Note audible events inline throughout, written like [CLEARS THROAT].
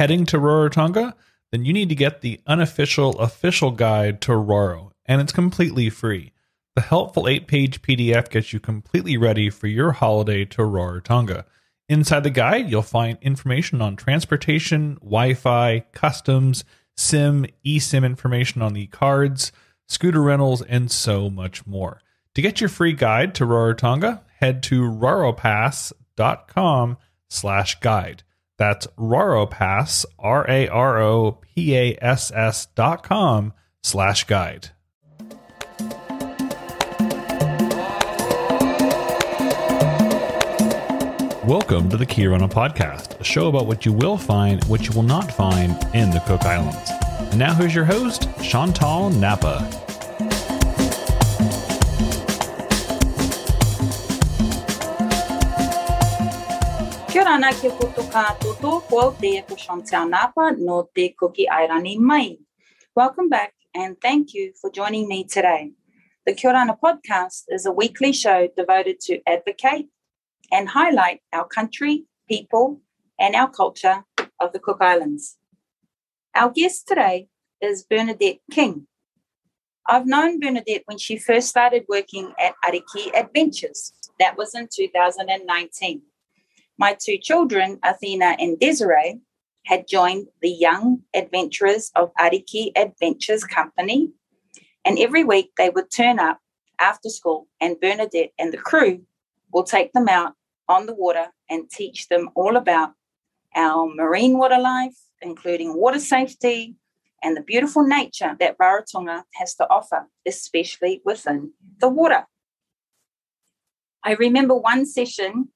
heading to Rarotonga, then you need to get the unofficial official guide to Raro, and it's completely free. The helpful eight page PDF gets you completely ready for your holiday to Rarotonga. Inside the guide, you'll find information on transportation, Wi Fi, customs, SIM, eSIM information on the cards, scooter rentals, and so much more. To get your free guide to Rarotonga, head to raropass.com slash guide. That's raropass, R-A-R-O-P-A-S-S dot com slash guide. Welcome to the Kia Orana Podcast, a show about what you will find, what you will not find in the Cook Islands. And now here's your host, Chantal Napa. Kia ora ana ke kutu kātoto, ko te e ko Chantal Napa no te Kuki Airani mai. Welcome back and thank you for joining me today. The Kia ora ana podcast is a weekly show devoted to advocate and highlight our country, people, and our culture of the Cook Islands. Our guest today is Bernadette King. I've known Bernadette when she first started working at Ariki Adventures. That was in 2019. My two children, Athena and Desiree, had joined the Young Adventurers of Ariki Adventures Company, and every week they would turn up after school, and Bernadette and the crew will take them out on the water and teach them all about our marine water life, including water safety and the beautiful nature that Rarotonga has to offer, especially within the water. I remember one session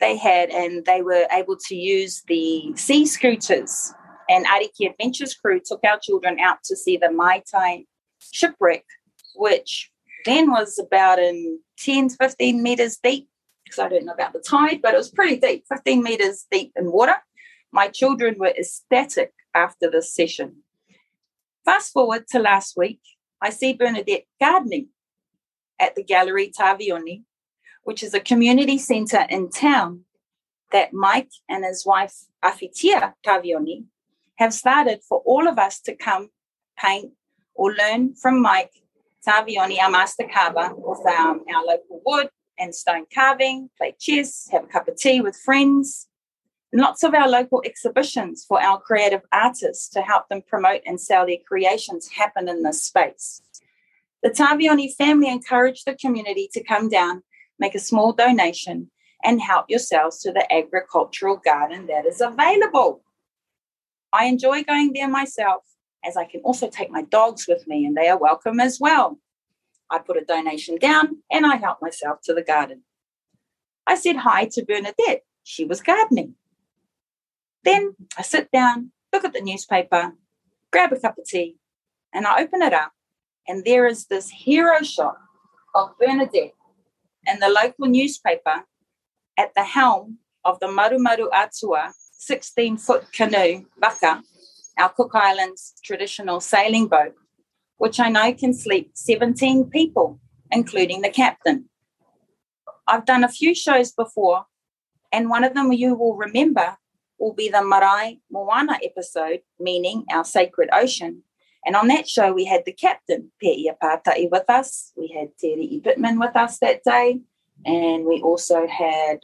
they had, and they were able to use the sea scooters. And Ariki Adventures crew took our children out to see the Maitai shipwreck, which then was about in 10 to 15 meters deep because I don't know about the tide, but it was pretty deep, 15 meters deep in water. My children were ecstatic after this session. Fast forward to last week, I see Bernadette gardening at the Gallery Tavioni, which is a community centre in town that Mike and his wife Afitia Tavioni have started for all of us to come paint or learn from Mike Tavioni, our master carver, with um, our local wood and stone carving, play chess, have a cup of tea with friends, and lots of our local exhibitions for our creative artists to help them promote and sell their creations happen in this space. The Tavioni family encourage the community to come down, make a small donation, and help yourselves to the agricultural garden that is available. I enjoy going there myself, as I can also take my dogs with me, and they are welcome as well. I put a donation down and I help myself to the garden. I said hi to Bernadette. She was gardening. Then I sit down, look at the newspaper, grab a cup of tea, and I open it up. And there is this hero shot of Bernadette in the local newspaper at the helm of the Marumaru Atua 16 foot canoe, Vaka, our Cook Islands traditional sailing boat, which I know can sleep 17 people, including the captain. I've done a few shows before, and one of them you will remember will be the Marae Moana episode, meaning our sacred ocean. And on that show, we had the captain, Pe'ia Pātai, with us. We had Terry Pittman with us that day. And we also had,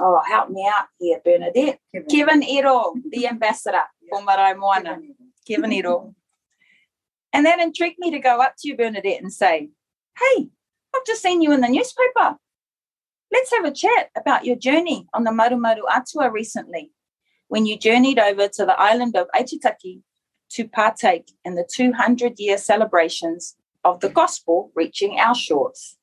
oh, help me out here, Bernadette. Kevin, Kevin Ero, the ambassador yeah. for Marae Moana. Kevin Ero. And that intrigued me to go up to you, Bernadette, and say, Hey, I've just seen you in the newspaper. Let's have a chat about your journey on the Marumaru Atua recently, when you journeyed over to the island of Aitutaki to partake in the 200 year celebrations of the gospel reaching our shores.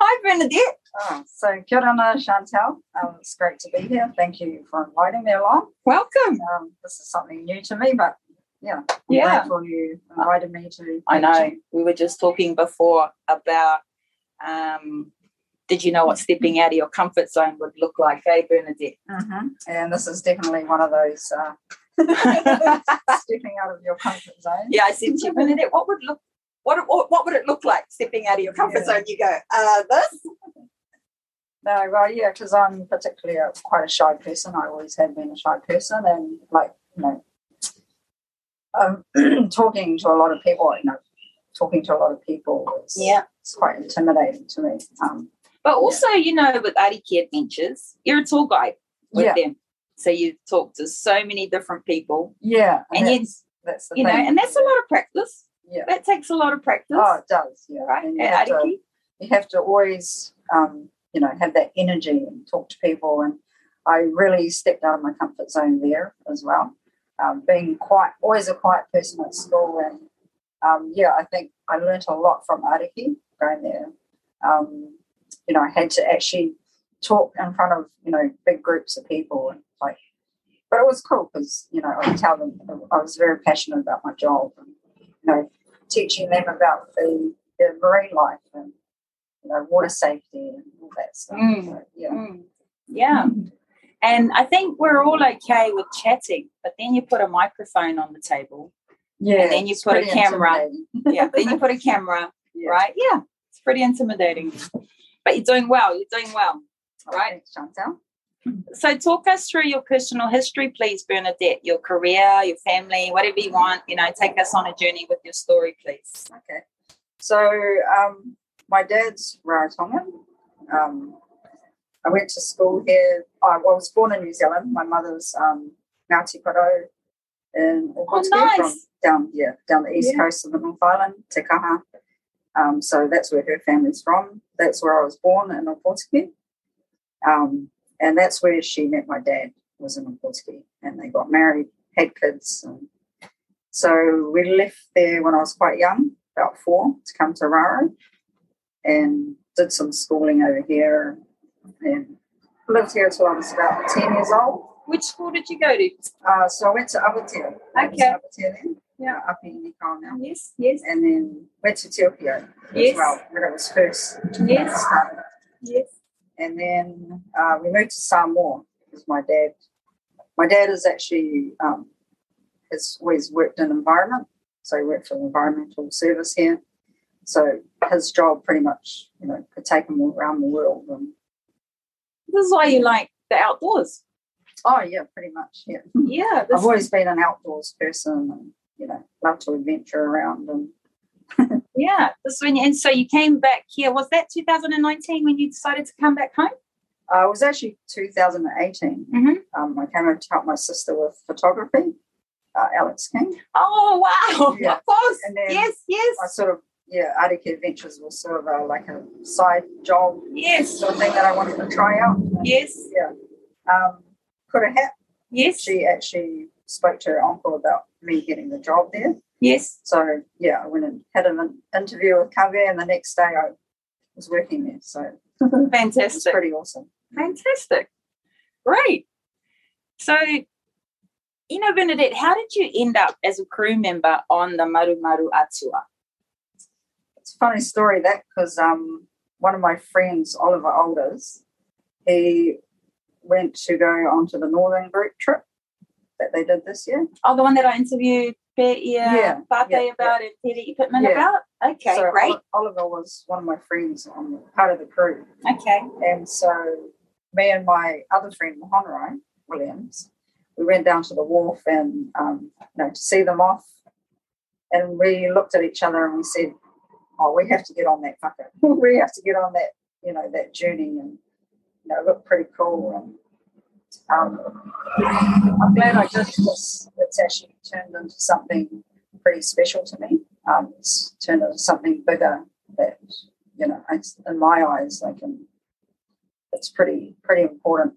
Hi, Bernadette. Oh, so kia ora, Chantal. Um, it's great to be here. Thank you for inviting me along. Welcome. Um, this is something new to me, but yeah, I'm yeah. grateful you invited me to. I know. We were just talking before about. Um, did you know what stepping out of your comfort zone would look like, eh, Bernadette? Mm-hmm. And this is definitely one of those uh, [LAUGHS] stepping out of your comfort zone. Yeah, I said to you, Bernadette, what would look what, what, what would it look like stepping out of your comfort yeah. zone? You go, uh, this. [LAUGHS] No, well, yeah, because I'm particularly a, quite a shy person. I always have been a shy person, and like you know, um, [CLEARS THROAT] talking to a lot of people, you know, talking to a lot of people is Yeah. it's quite intimidating to me. Um, But also, you know, with Ariki Adventures, you're a tour guide with Yeah. them. So you talk to so many different people, yeah, and you, that's, that's the you know, and that's a lot of practice. yeah, That takes a lot of practice, oh, it does. Yeah, right? And you, have to, you have to always, um, you know, have that energy and talk to people. And I really stepped out of my comfort zone there as well. Um, being quite always a quiet person at school, and um, yeah, I think I learnt a lot from Ariki going there. Um, you know, I had to actually talk in front of you know big groups of people and but it was cool because you know I tell them I was very passionate about my job and you know teaching them about the, the marine life and you know water safety and all that stuff. Mm. So, yeah. Mm. Yeah. And I think we're all okay with chatting, but then you put a microphone on the table. Yeah, And then you put a camera. Yeah. then you put a camera, [LAUGHS] Yeah. right? Yeah. It's pretty intimidating. But you're doing well. You're doing well. All right. Thanks, Chantal. So talk us through your personal history, please, Bernadette. Your career, your family, whatever you want. You know, take us on a journey with your story, please. Okay. So um, my dad's Rarotongan. Um, I went to school here. I was born in New Zealand. My mother's um, Ngāti Porou in Ōpōtiki from Oh, nice. down yeah down the east Yeah. coast of the North Island, Te Kaha. Um, so that's where her family's from. That's where I was born in Ōpōtiki. Um, and that's where she met my dad, was in Ōpōtiki. And they got married, had kids. And so we left there when I was quite young, about four, to come to Raro and did some schooling over here and lived here until I was about 10 years old. Which school did you go to? Uh, so I went to Avatea. I Okay. Avatea then, Yeah. up in Nikau now. Yes, yes, And then went to Te Uki Ou Yes. as well, where it was first yes, started. yes. And then uh, we moved to Samoa because my dad, my dad is actually um, has always worked in environment, so he worked for the environmental service here. So his job pretty much, you know, could take him around the world. And, This is why you like the outdoors. oh yeah, pretty much. Yeah, Yeah. [LAUGHS] I've always been an outdoors person, and you know, love to adventure around. And yeah. This when you, and so you came back here. Was that 2019 when you decided to come back home? uh, it was actually 2018. Mhm. Um, I came over to help my sister with photography, uh, Alex King. Oh wow! Yeah. Of course. And then yes, yes, I sort of yeah, Ariki Adventures was sort of a, like a side job yes, sort of thing that I wanted to try out. yes, Yeah. Um, Kura Hat, yes, she actually spoke to her uncle about me getting the job there. Yes. So yeah, I went and had an interview with Kaveh, and the next day I was working there. So [LAUGHS] it was Fantastic. pretty awesome. Fantastic. Great. So, you know, Bernadette, how did you end up as a crew member on the Marumaru Atua? It's a funny story that because um, one of my friends, Oliver Alders, he went to go onto the Northern Group trip that they did this year. Oh, the one that I interviewed Pe Yeah, yeah, Pate yeah, about and Pete Pittman Yeah. about? Okay, so great. Oliver was one of my friends on part of the crew. Okay. And so me and my other friend, Mahonrai Williams, we went down to the wharf and um, you know to see them off. And we looked at each other and we said, "Oh, we have to get on that vaka. [LAUGHS] we have to get on that, you know, that journey." And you know, look pretty cool. And um, I'm glad I did this. it's actually turned into something pretty special to me. Um, it's turned into something bigger that you know, it's, in my eyes, like, um, it's pretty pretty important.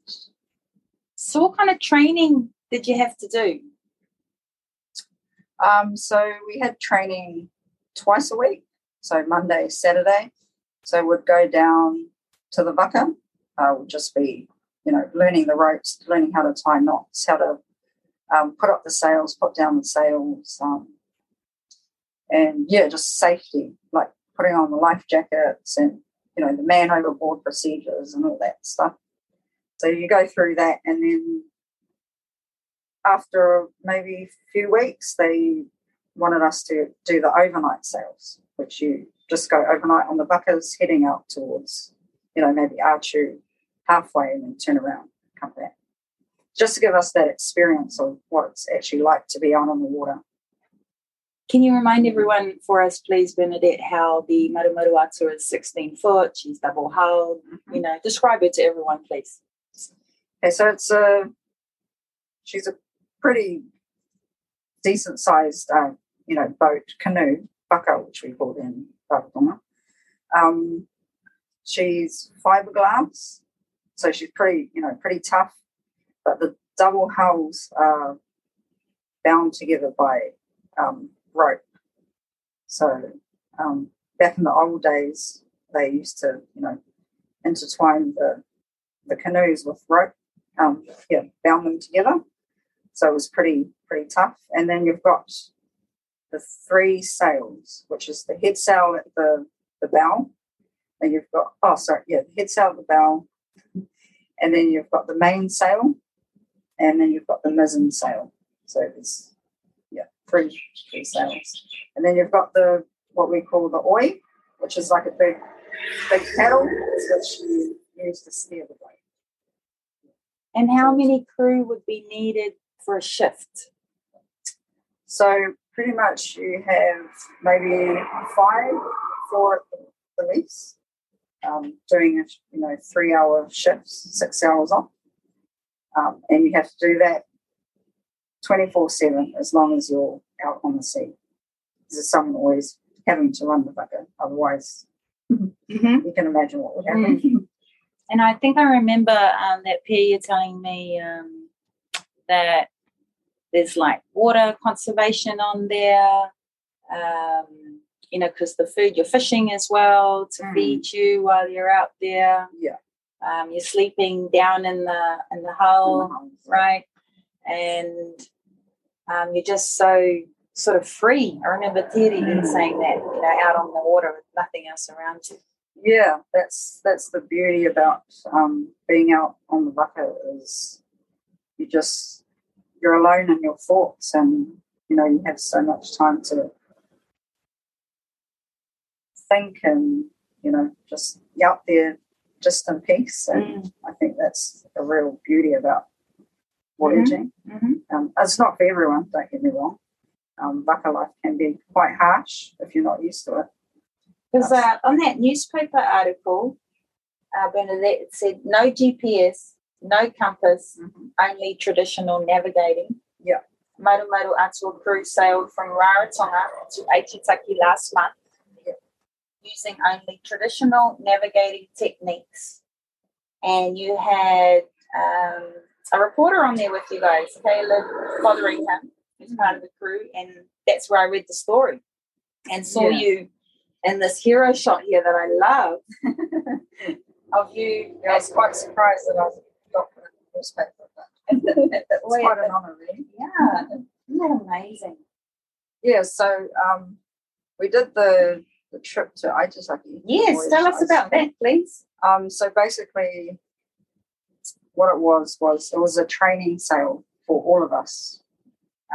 So, what kind of training did you have to do? Um, so we had training twice a week, so Monday, Saturday. So we'd go down to the Vaka. Uh, would just be, you know, learning the ropes, learning how to tie knots, how to um, put up the sails, put down the sails, um, and yeah, just safety, like putting on the life jackets and you know the man overboard procedures and all that stuff. So you go through that, and then after maybe a few weeks, they wanted us to do the overnight sails, which you just go overnight on the vakas, heading out towards, you know, maybe Atiu halfway and then turn around, come back. Just to give us that experience of what it's actually like to be out on the water. Can you remind everyone for us, please, Bernadette, how the Marumaru Atua is 16 foot, she's double hulled, Mm-hmm. you know, describe it to everyone, please. Okay, so it's a she's a pretty decent sized uh, you know boat canoe vaka which we call in Um, she's fiberglass, so she's pretty you know pretty tough, but the double hulls are bound together by um, rope. So um, back in the old days, they used to you know intertwine the the canoes with rope um, yeah, bound them together. So it was pretty pretty tough. And then you've got the three sails, which is the head sail at the the bow. And you've got oh sorry, yeah, the head sail at the bow. And then you've got the main sail, and then you've got the mizzen sail. So there's yeah, three three sails. And then you've got the what we call the oi, which is like a big big paddle, which you use to steer the boat. And how many crew would be needed for a shift? So pretty much you have maybe five, four at the least, um, doing a you know three hour shifts, six hours off, um, and you have to do that twenty four seven as long as you're out on the sea. There's someone always having to run the vaka, otherwise Mm-hmm. you can imagine what would happen. And I think I remember um, that you telling me um, that there's like water conservation on there. Um, you know, because the food you're fishing as well to Mm. feed you while you're out there. Yeah. Um, you're sleeping down in the in the hull, right? And um, you're just so sort of free. I remember Terry saying that, you know, out on the water with nothing else around you. yeah that's that's the beauty about um, being out on the vaka is you just you're alone in your thoughts and you know you have so much time to think and you know just be out there just in peace and Mm. i think that's the real beauty about voyaging Mm-hmm. um, it's not for everyone don't get me wrong um, vaka life can be quite harsh if you're not used to it Because uh, on that newspaper article, uh, Bernadette it said no GPS, no compass, only traditional navigating. Yeah. Marumaru Atua crew sailed from Rarotonga to Aitutaki last month. Using only traditional navigating techniques. And you had um, a reporter on there with you guys, Caleb Fotheringham, who's part of the crew, and that's where I read the story and saw Yeah. you in this hero shot here that I love [LAUGHS] of you. Yeah, I was quite surprised that I got the newspaper, but [LAUGHS] quite an honour, really. Yeah, isn't that amazing? Yeah, so um, we did the trip to Aitutaki. Yes, tell us about that, please. Um, so basically, what it was was it was a training sail for all of us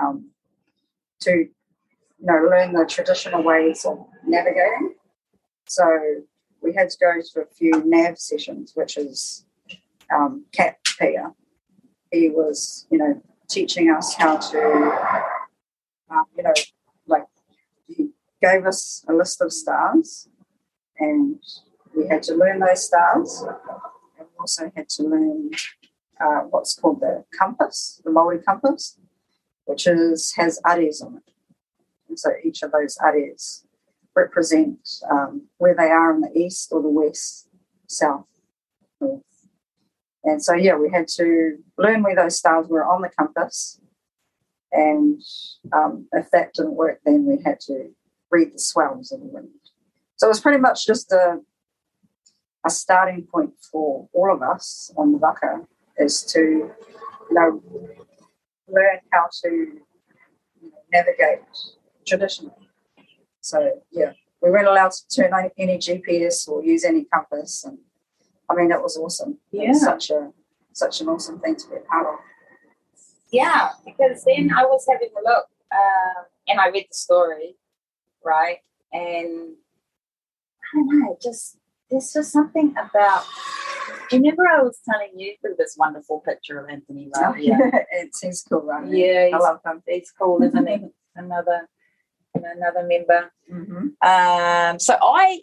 um, to, you know, learn the traditional ways of navigating. So we had to go to a few nav sessions, which is um, Cat Pia. He was, you know, teaching us how to, um, you know, gave us a list of stars, and we had to learn those stars. And we also had to learn uh, what's called the compass, the Maori compass, which is has ares on it. And so each of those ares represent um, where they are in the east or the west, south, north. And so, yeah, we had to learn where those stars were on the compass. And um, if that didn't work, then we had to read the swells of the wind. So it was pretty much just a, a starting point for all of us on the Waka is to, you know, learn how to you know, navigate traditionally. So yeah, we weren't allowed to turn on any GPS or use any compass, and I mean it was awesome. It was Yeah. such a such an awesome thing to be a part of. Yeah, because then I was having a look um, and I read the story, right? And I don't know, just there's just something about Remember, I was telling you for this wonderful picture of Anthony Oh, right here. it seems cool, right? Yeah, I love them. he's cool, isn't he? [LAUGHS] Another, another member. hmm Um, so I,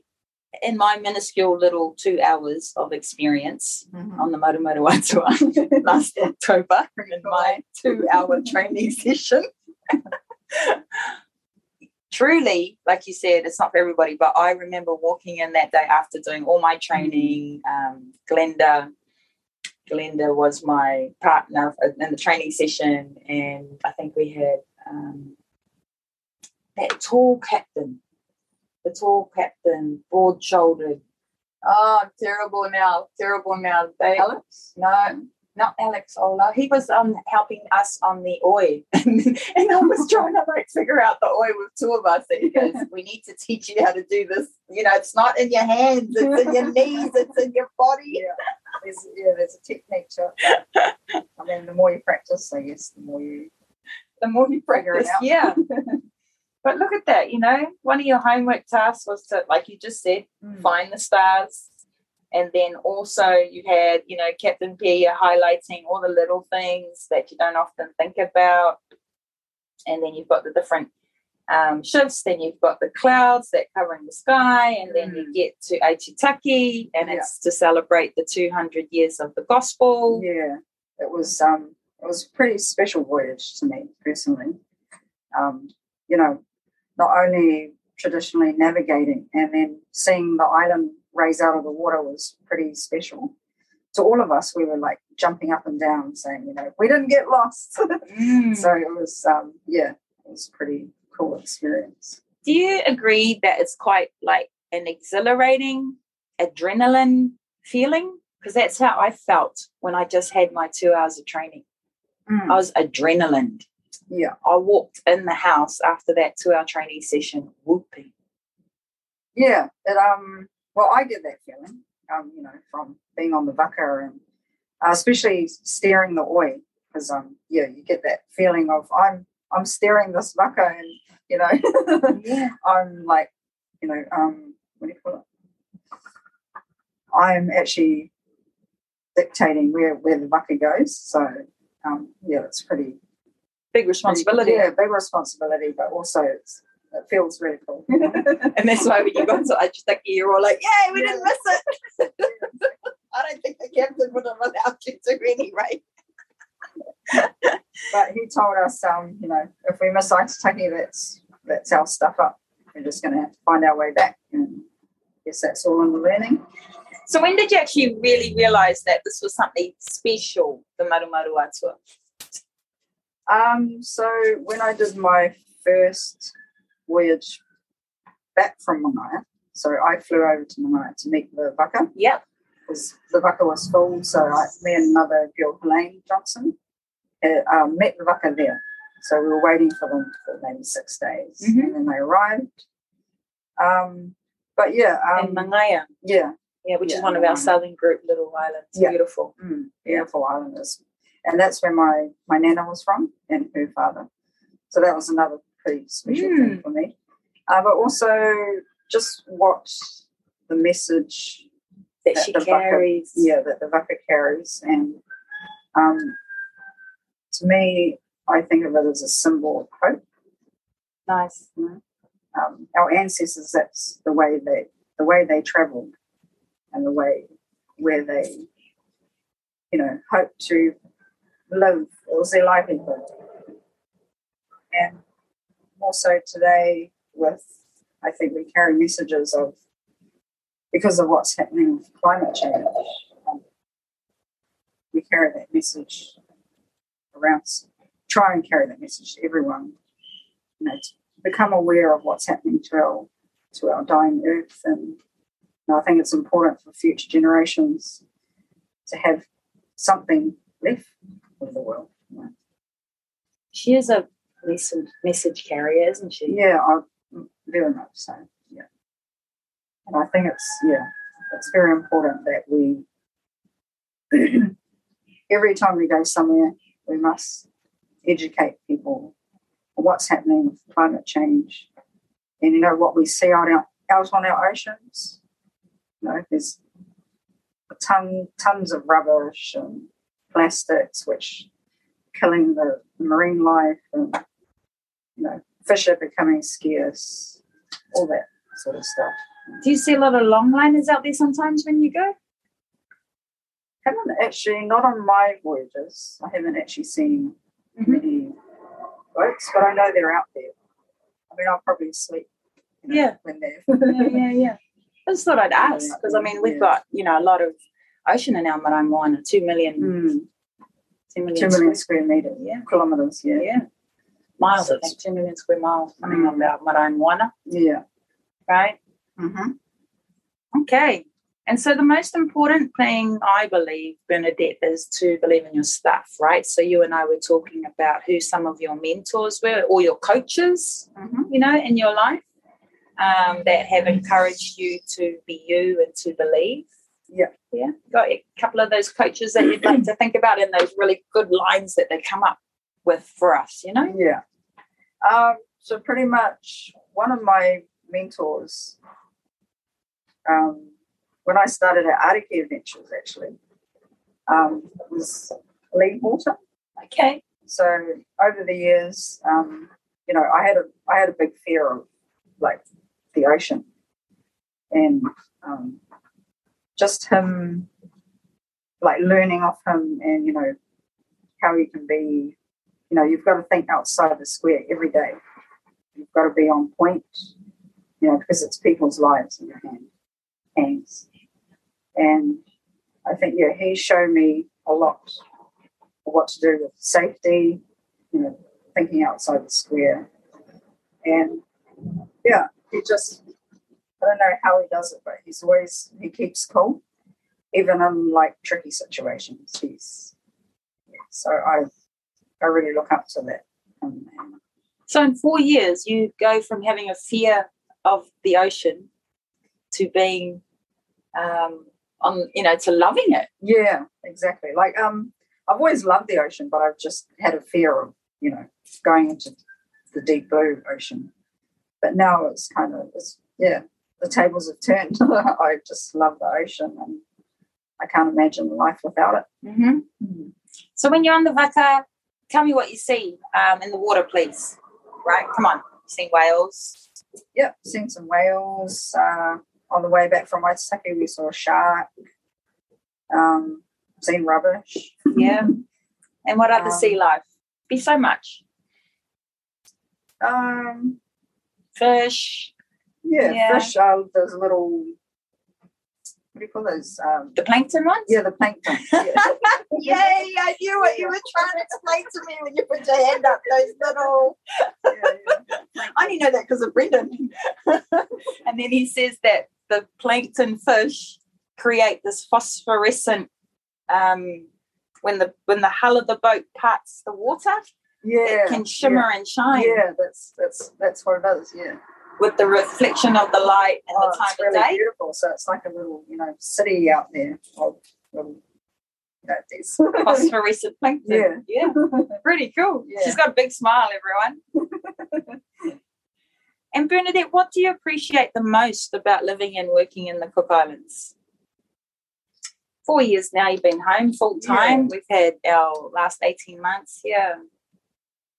in my minuscule little two hours of experience Mm-hmm. on the Motomoto Atua [LAUGHS] last October in my two-hour training [LAUGHS] session. Truly, like you said, it's not for everybody, but I remember walking in that day after doing all my training. Um, Glenda, Glenda was my partner in the training session, and I think we had um, that tall captain, the tall captain, broad-shouldered. Oh, terrible now, terrible now. They, Alex? no, not Alex Ola. He was um helping us on the oi, [LAUGHS] and, I was trying to like figure out the oi with two of us because [LAUGHS] we need to teach you how to do this. You know, it's not in your hands; it's in your knees, it's in your body. [LAUGHS] Yeah. There's, yeah, there's a technique to it. I mean, the more you practice, I guess, the more you. The more you Figure it practice, out. yeah. But look at that. You know, one of your homework tasks was to, like you just said, Mm. find the stars. And then also you had, you know, Captain Pia highlighting all the little things that you don't often think about. And then you've got the different um, shifts. Then you've got the clouds that covering the sky. And then you get to Aitutaki and Yeah. it's to celebrate the 200 years of the gospel. Yeah, it was um, it was a pretty special voyage to me personally. Um, you know, not only traditionally navigating and then seeing the island raise out of the water was pretty special. To all of us, we were like jumping up and down, saying, you know, we didn't get lost. Mm. [LAUGHS] so it was, um, yeah, it was pretty cool experience. Do you agree that it's quite like an exhilarating adrenaline feeling? Because that's how I felt when I just had my two hours of training. I was adrenaline. Yeah, I walked in the house after that two hour training session whooping. yeah. It, um, well, I get that feeling, um, you know, from being on the vaka and uh, especially steering the oi, because um, yeah, you get that feeling of I'm I'm steering this vaka and you know [LAUGHS] Yeah. I'm like you know um, what do you call it? I'm actually dictating where where the vaka goes. So um, yeah, it's pretty Big responsibility. Yeah, big responsibility, but also it's, it feels really cool. [LAUGHS] And that's why when you got to Aitutaki, you're all like, yay, we didn't miss it. [LAUGHS] I don't think the captain would have allowed you to anyway. But he told us, um, you know, if we miss Aitutaki, that's that's our stuff up. We're just going to have to find our way back. And I guess that's all in the learning. So when did you actually really realize that this was something special, the Marumaru Atua? Um, so when I did my first voyage back from Mangaia, so I flew over to Mangaia to meet the Vaka Yep. because the Vaka was full. So I, me and another girl, Helene Johnson, uh, um, met the Vaka there. So we were waiting for them for maybe six days, Mhm. and then they arrived. Um, but yeah, in um, Mangaia, yeah, yeah, which is one of our southern group little islands. Yeah. Beautiful. Mm, beautiful islanders. And that's where my, my nana was from and her father. So that was another pretty special thing for me. Uh, but also just watch the message That That she the Vaka- carries. yeah, that the Vaka carries. And um, to me, I think of it as a symbol of hope. Nice. You know? um, our ancestors, that's the way they the way they travelled and the way where they, you know, hope to live. It was their livelihood. And also today, with I think we carry messages of because of what's happening with climate change. Um, we carry that message around. Try and carry that message to everyone. You know, to become aware of what's happening to our to our dying earth, and I think it's important for future generations to have something left of the world. you know. She is a message, message carrier, isn't she? Yeah, I, very much so. Yeah, and I think it's yeah, it's very important that we [CLEARS THROAT] every time we go somewhere, we must educate people on what's happening with climate change, and you know what we see out out, out on our oceans. You know, there's ton, tons of rubbish and plastics, which killing the marine life and you know fish are becoming scarce, all that sort of stuff. Do you see a lot of longliners out there sometimes when you go? Haven't actually not on my voyages. I haven't actually seen Mhm. many boats, but I know they're out there. I mean, I'll probably sleep. You know, Yeah. When they're yeah, yeah, [LAUGHS] yeah. I just thought I'd ask because I mean we've Yeah. got you know a lot of ocean in our Marae Moana, two million, Mm, two million, two million square, square meters, Yeah. kilometers. Yeah, yeah, miles. I think two million square miles. Something Mm. about Marae Moana, yeah. right? Mm-hmm. Okay. And so the most important thing I believe, Bernadette, is to believe in your stuff, right? So you and I were talking about who some of your mentors were or your coaches, Mm-hmm. you know, in your life um, that have encouraged you to be you and to believe. Yeah. Yeah. Got a couple of those coaches that you'd like to think about in those really good lines that they come up with for us, you know? Yeah. Um, so pretty much one of my mentors, um, when I started at Ariki Adventures, actually, um, was Lee Horton. Okay. So over the years, um, you know, I had a I had a big fear of like the ocean, and um, just him, like learning off him, and you know how he can be. You know, you've got to think outside the square every day. You've got to be on point. You know, because it's people's lives in your hand, hands, and I think yeah, he showed me a lot what to do with safety, you know, thinking outside the square. And yeah, he just, I don't know how he does it, but he's always, he keeps cool, even in like tricky situations. He's, so I, I really look up to that. Um, So in four years, you go from having a fear of the ocean to being um, on, you know, to loving it. yeah, exactly. Like, um, I've always loved the ocean, but I've just had a fear of, you know, going into the deep blue ocean. But now it's kind of, it's, yeah, the tables have turned. [LAUGHS] I just love the ocean and I can't imagine life without it. Mm-hmm. So when you're on the Vaka, tell me what you see um, in the water, please. Right, come on. You see whales. Yep, seen some whales. Uh, on the way back from Aitutaki, we saw a shark. Um, seen rubbish. Yeah. And what other Um, sea life? Be so much. Um, Fish, yeah, Yeah. fish. Uh, those little, what do you call those? Um, the plankton ones. yeah, the plankton. [LAUGHS] Yeah. [LAUGHS] Yay! I knew what you were trying to explain to me when you put your hand up. Those little. [LAUGHS] yeah, yeah. I only know that because of Brendan. and then he says that the plankton fish create this phosphorescent um, when the when the hull of the boat parts the water, Yeah, it can shimmer and shine yeah, that's that's that's what it is. Yeah, with the reflection of the light and oh, the time it's of day. beautiful. So it's like a little, you know, city out there of little, you know, these. [LAUGHS] Phosphorescent plankton. Yeah. yeah. [LAUGHS] Pretty cool. Yeah. She's got a big smile, everyone. [LAUGHS] and Bernadette, what do you appreciate the most about living and working in the Cook Islands? Four years now, you've been home full time. We've had our last 18 months. Yeah.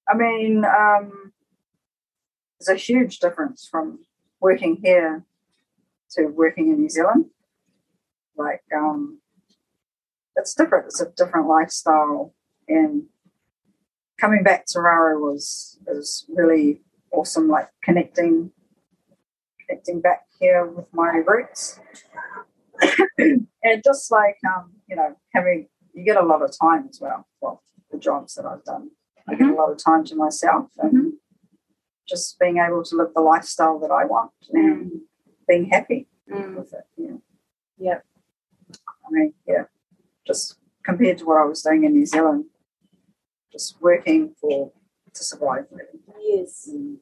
I mean, um, there's a huge difference from working here to working in New Zealand. Like, um, it's different. It's a different lifestyle, and coming back to Raro was was really awesome. Like connecting, connecting back here with my roots, [COUGHS] and just like um, you know, having you get a lot of time as well. Well, the jobs that I've done. I get a lot of time to myself and just being able to live the lifestyle that I want and being happy Mm. with it. Yeah. Yeah. I mean, yeah, just compared to what I was doing in New Zealand, just working for to survive. Really. Yes. You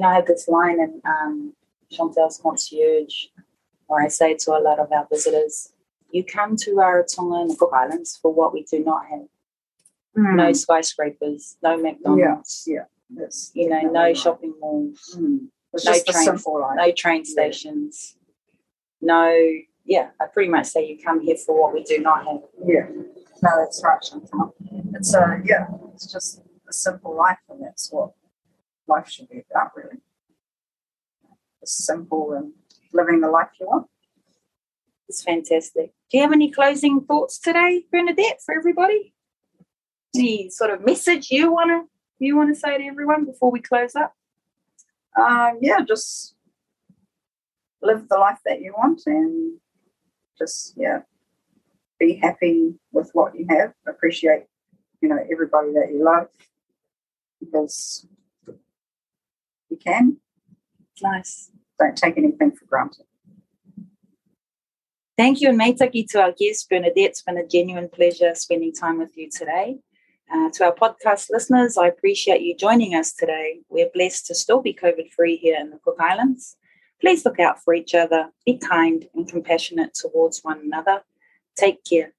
know, I had this line in um, Chantal's Concierge where I say to a lot of our visitors, you come to Rarotonga and the Cook Islands for what we do not have. No skyscrapers, no McDonald's, Yeah, That's you know, no right. shopping malls, Mm. No train- no train Yeah. stations, no, yeah, I pretty much say you come here for what we do not have. Yeah. No, that's right, Chantal. It's uh yeah, it's just a simple life and that's what life should be about really. It's simple and living the life you want. It's fantastic. Do you have any closing thoughts today, Bernadette, for everybody? Any sort of message you wanna you wanna say to everyone before we close up? Um, yeah, just live the life that you want and just yeah, be happy with what you have. Appreciate, you know, everybody that you love because you can. Nice. Don't take anything for granted. Thank you and meitaki to our guest, Bernadette. It's been a genuine pleasure spending time with you today. Uh, to our podcast listeners, I appreciate you joining us today. We're blessed to still be COVID free here in the Cook Islands. Please look out for each other, be kind and compassionate towards one another. Take care.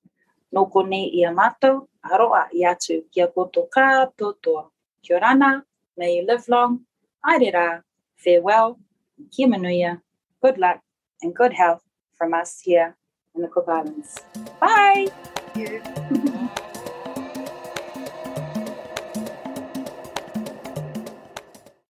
No kone aroa i atu kia koto katoa. Kia rana, may you live long. Airera, farewell, kia manuia, good luck and good health from us here in the Cook Islands. Bye! [LAUGHS]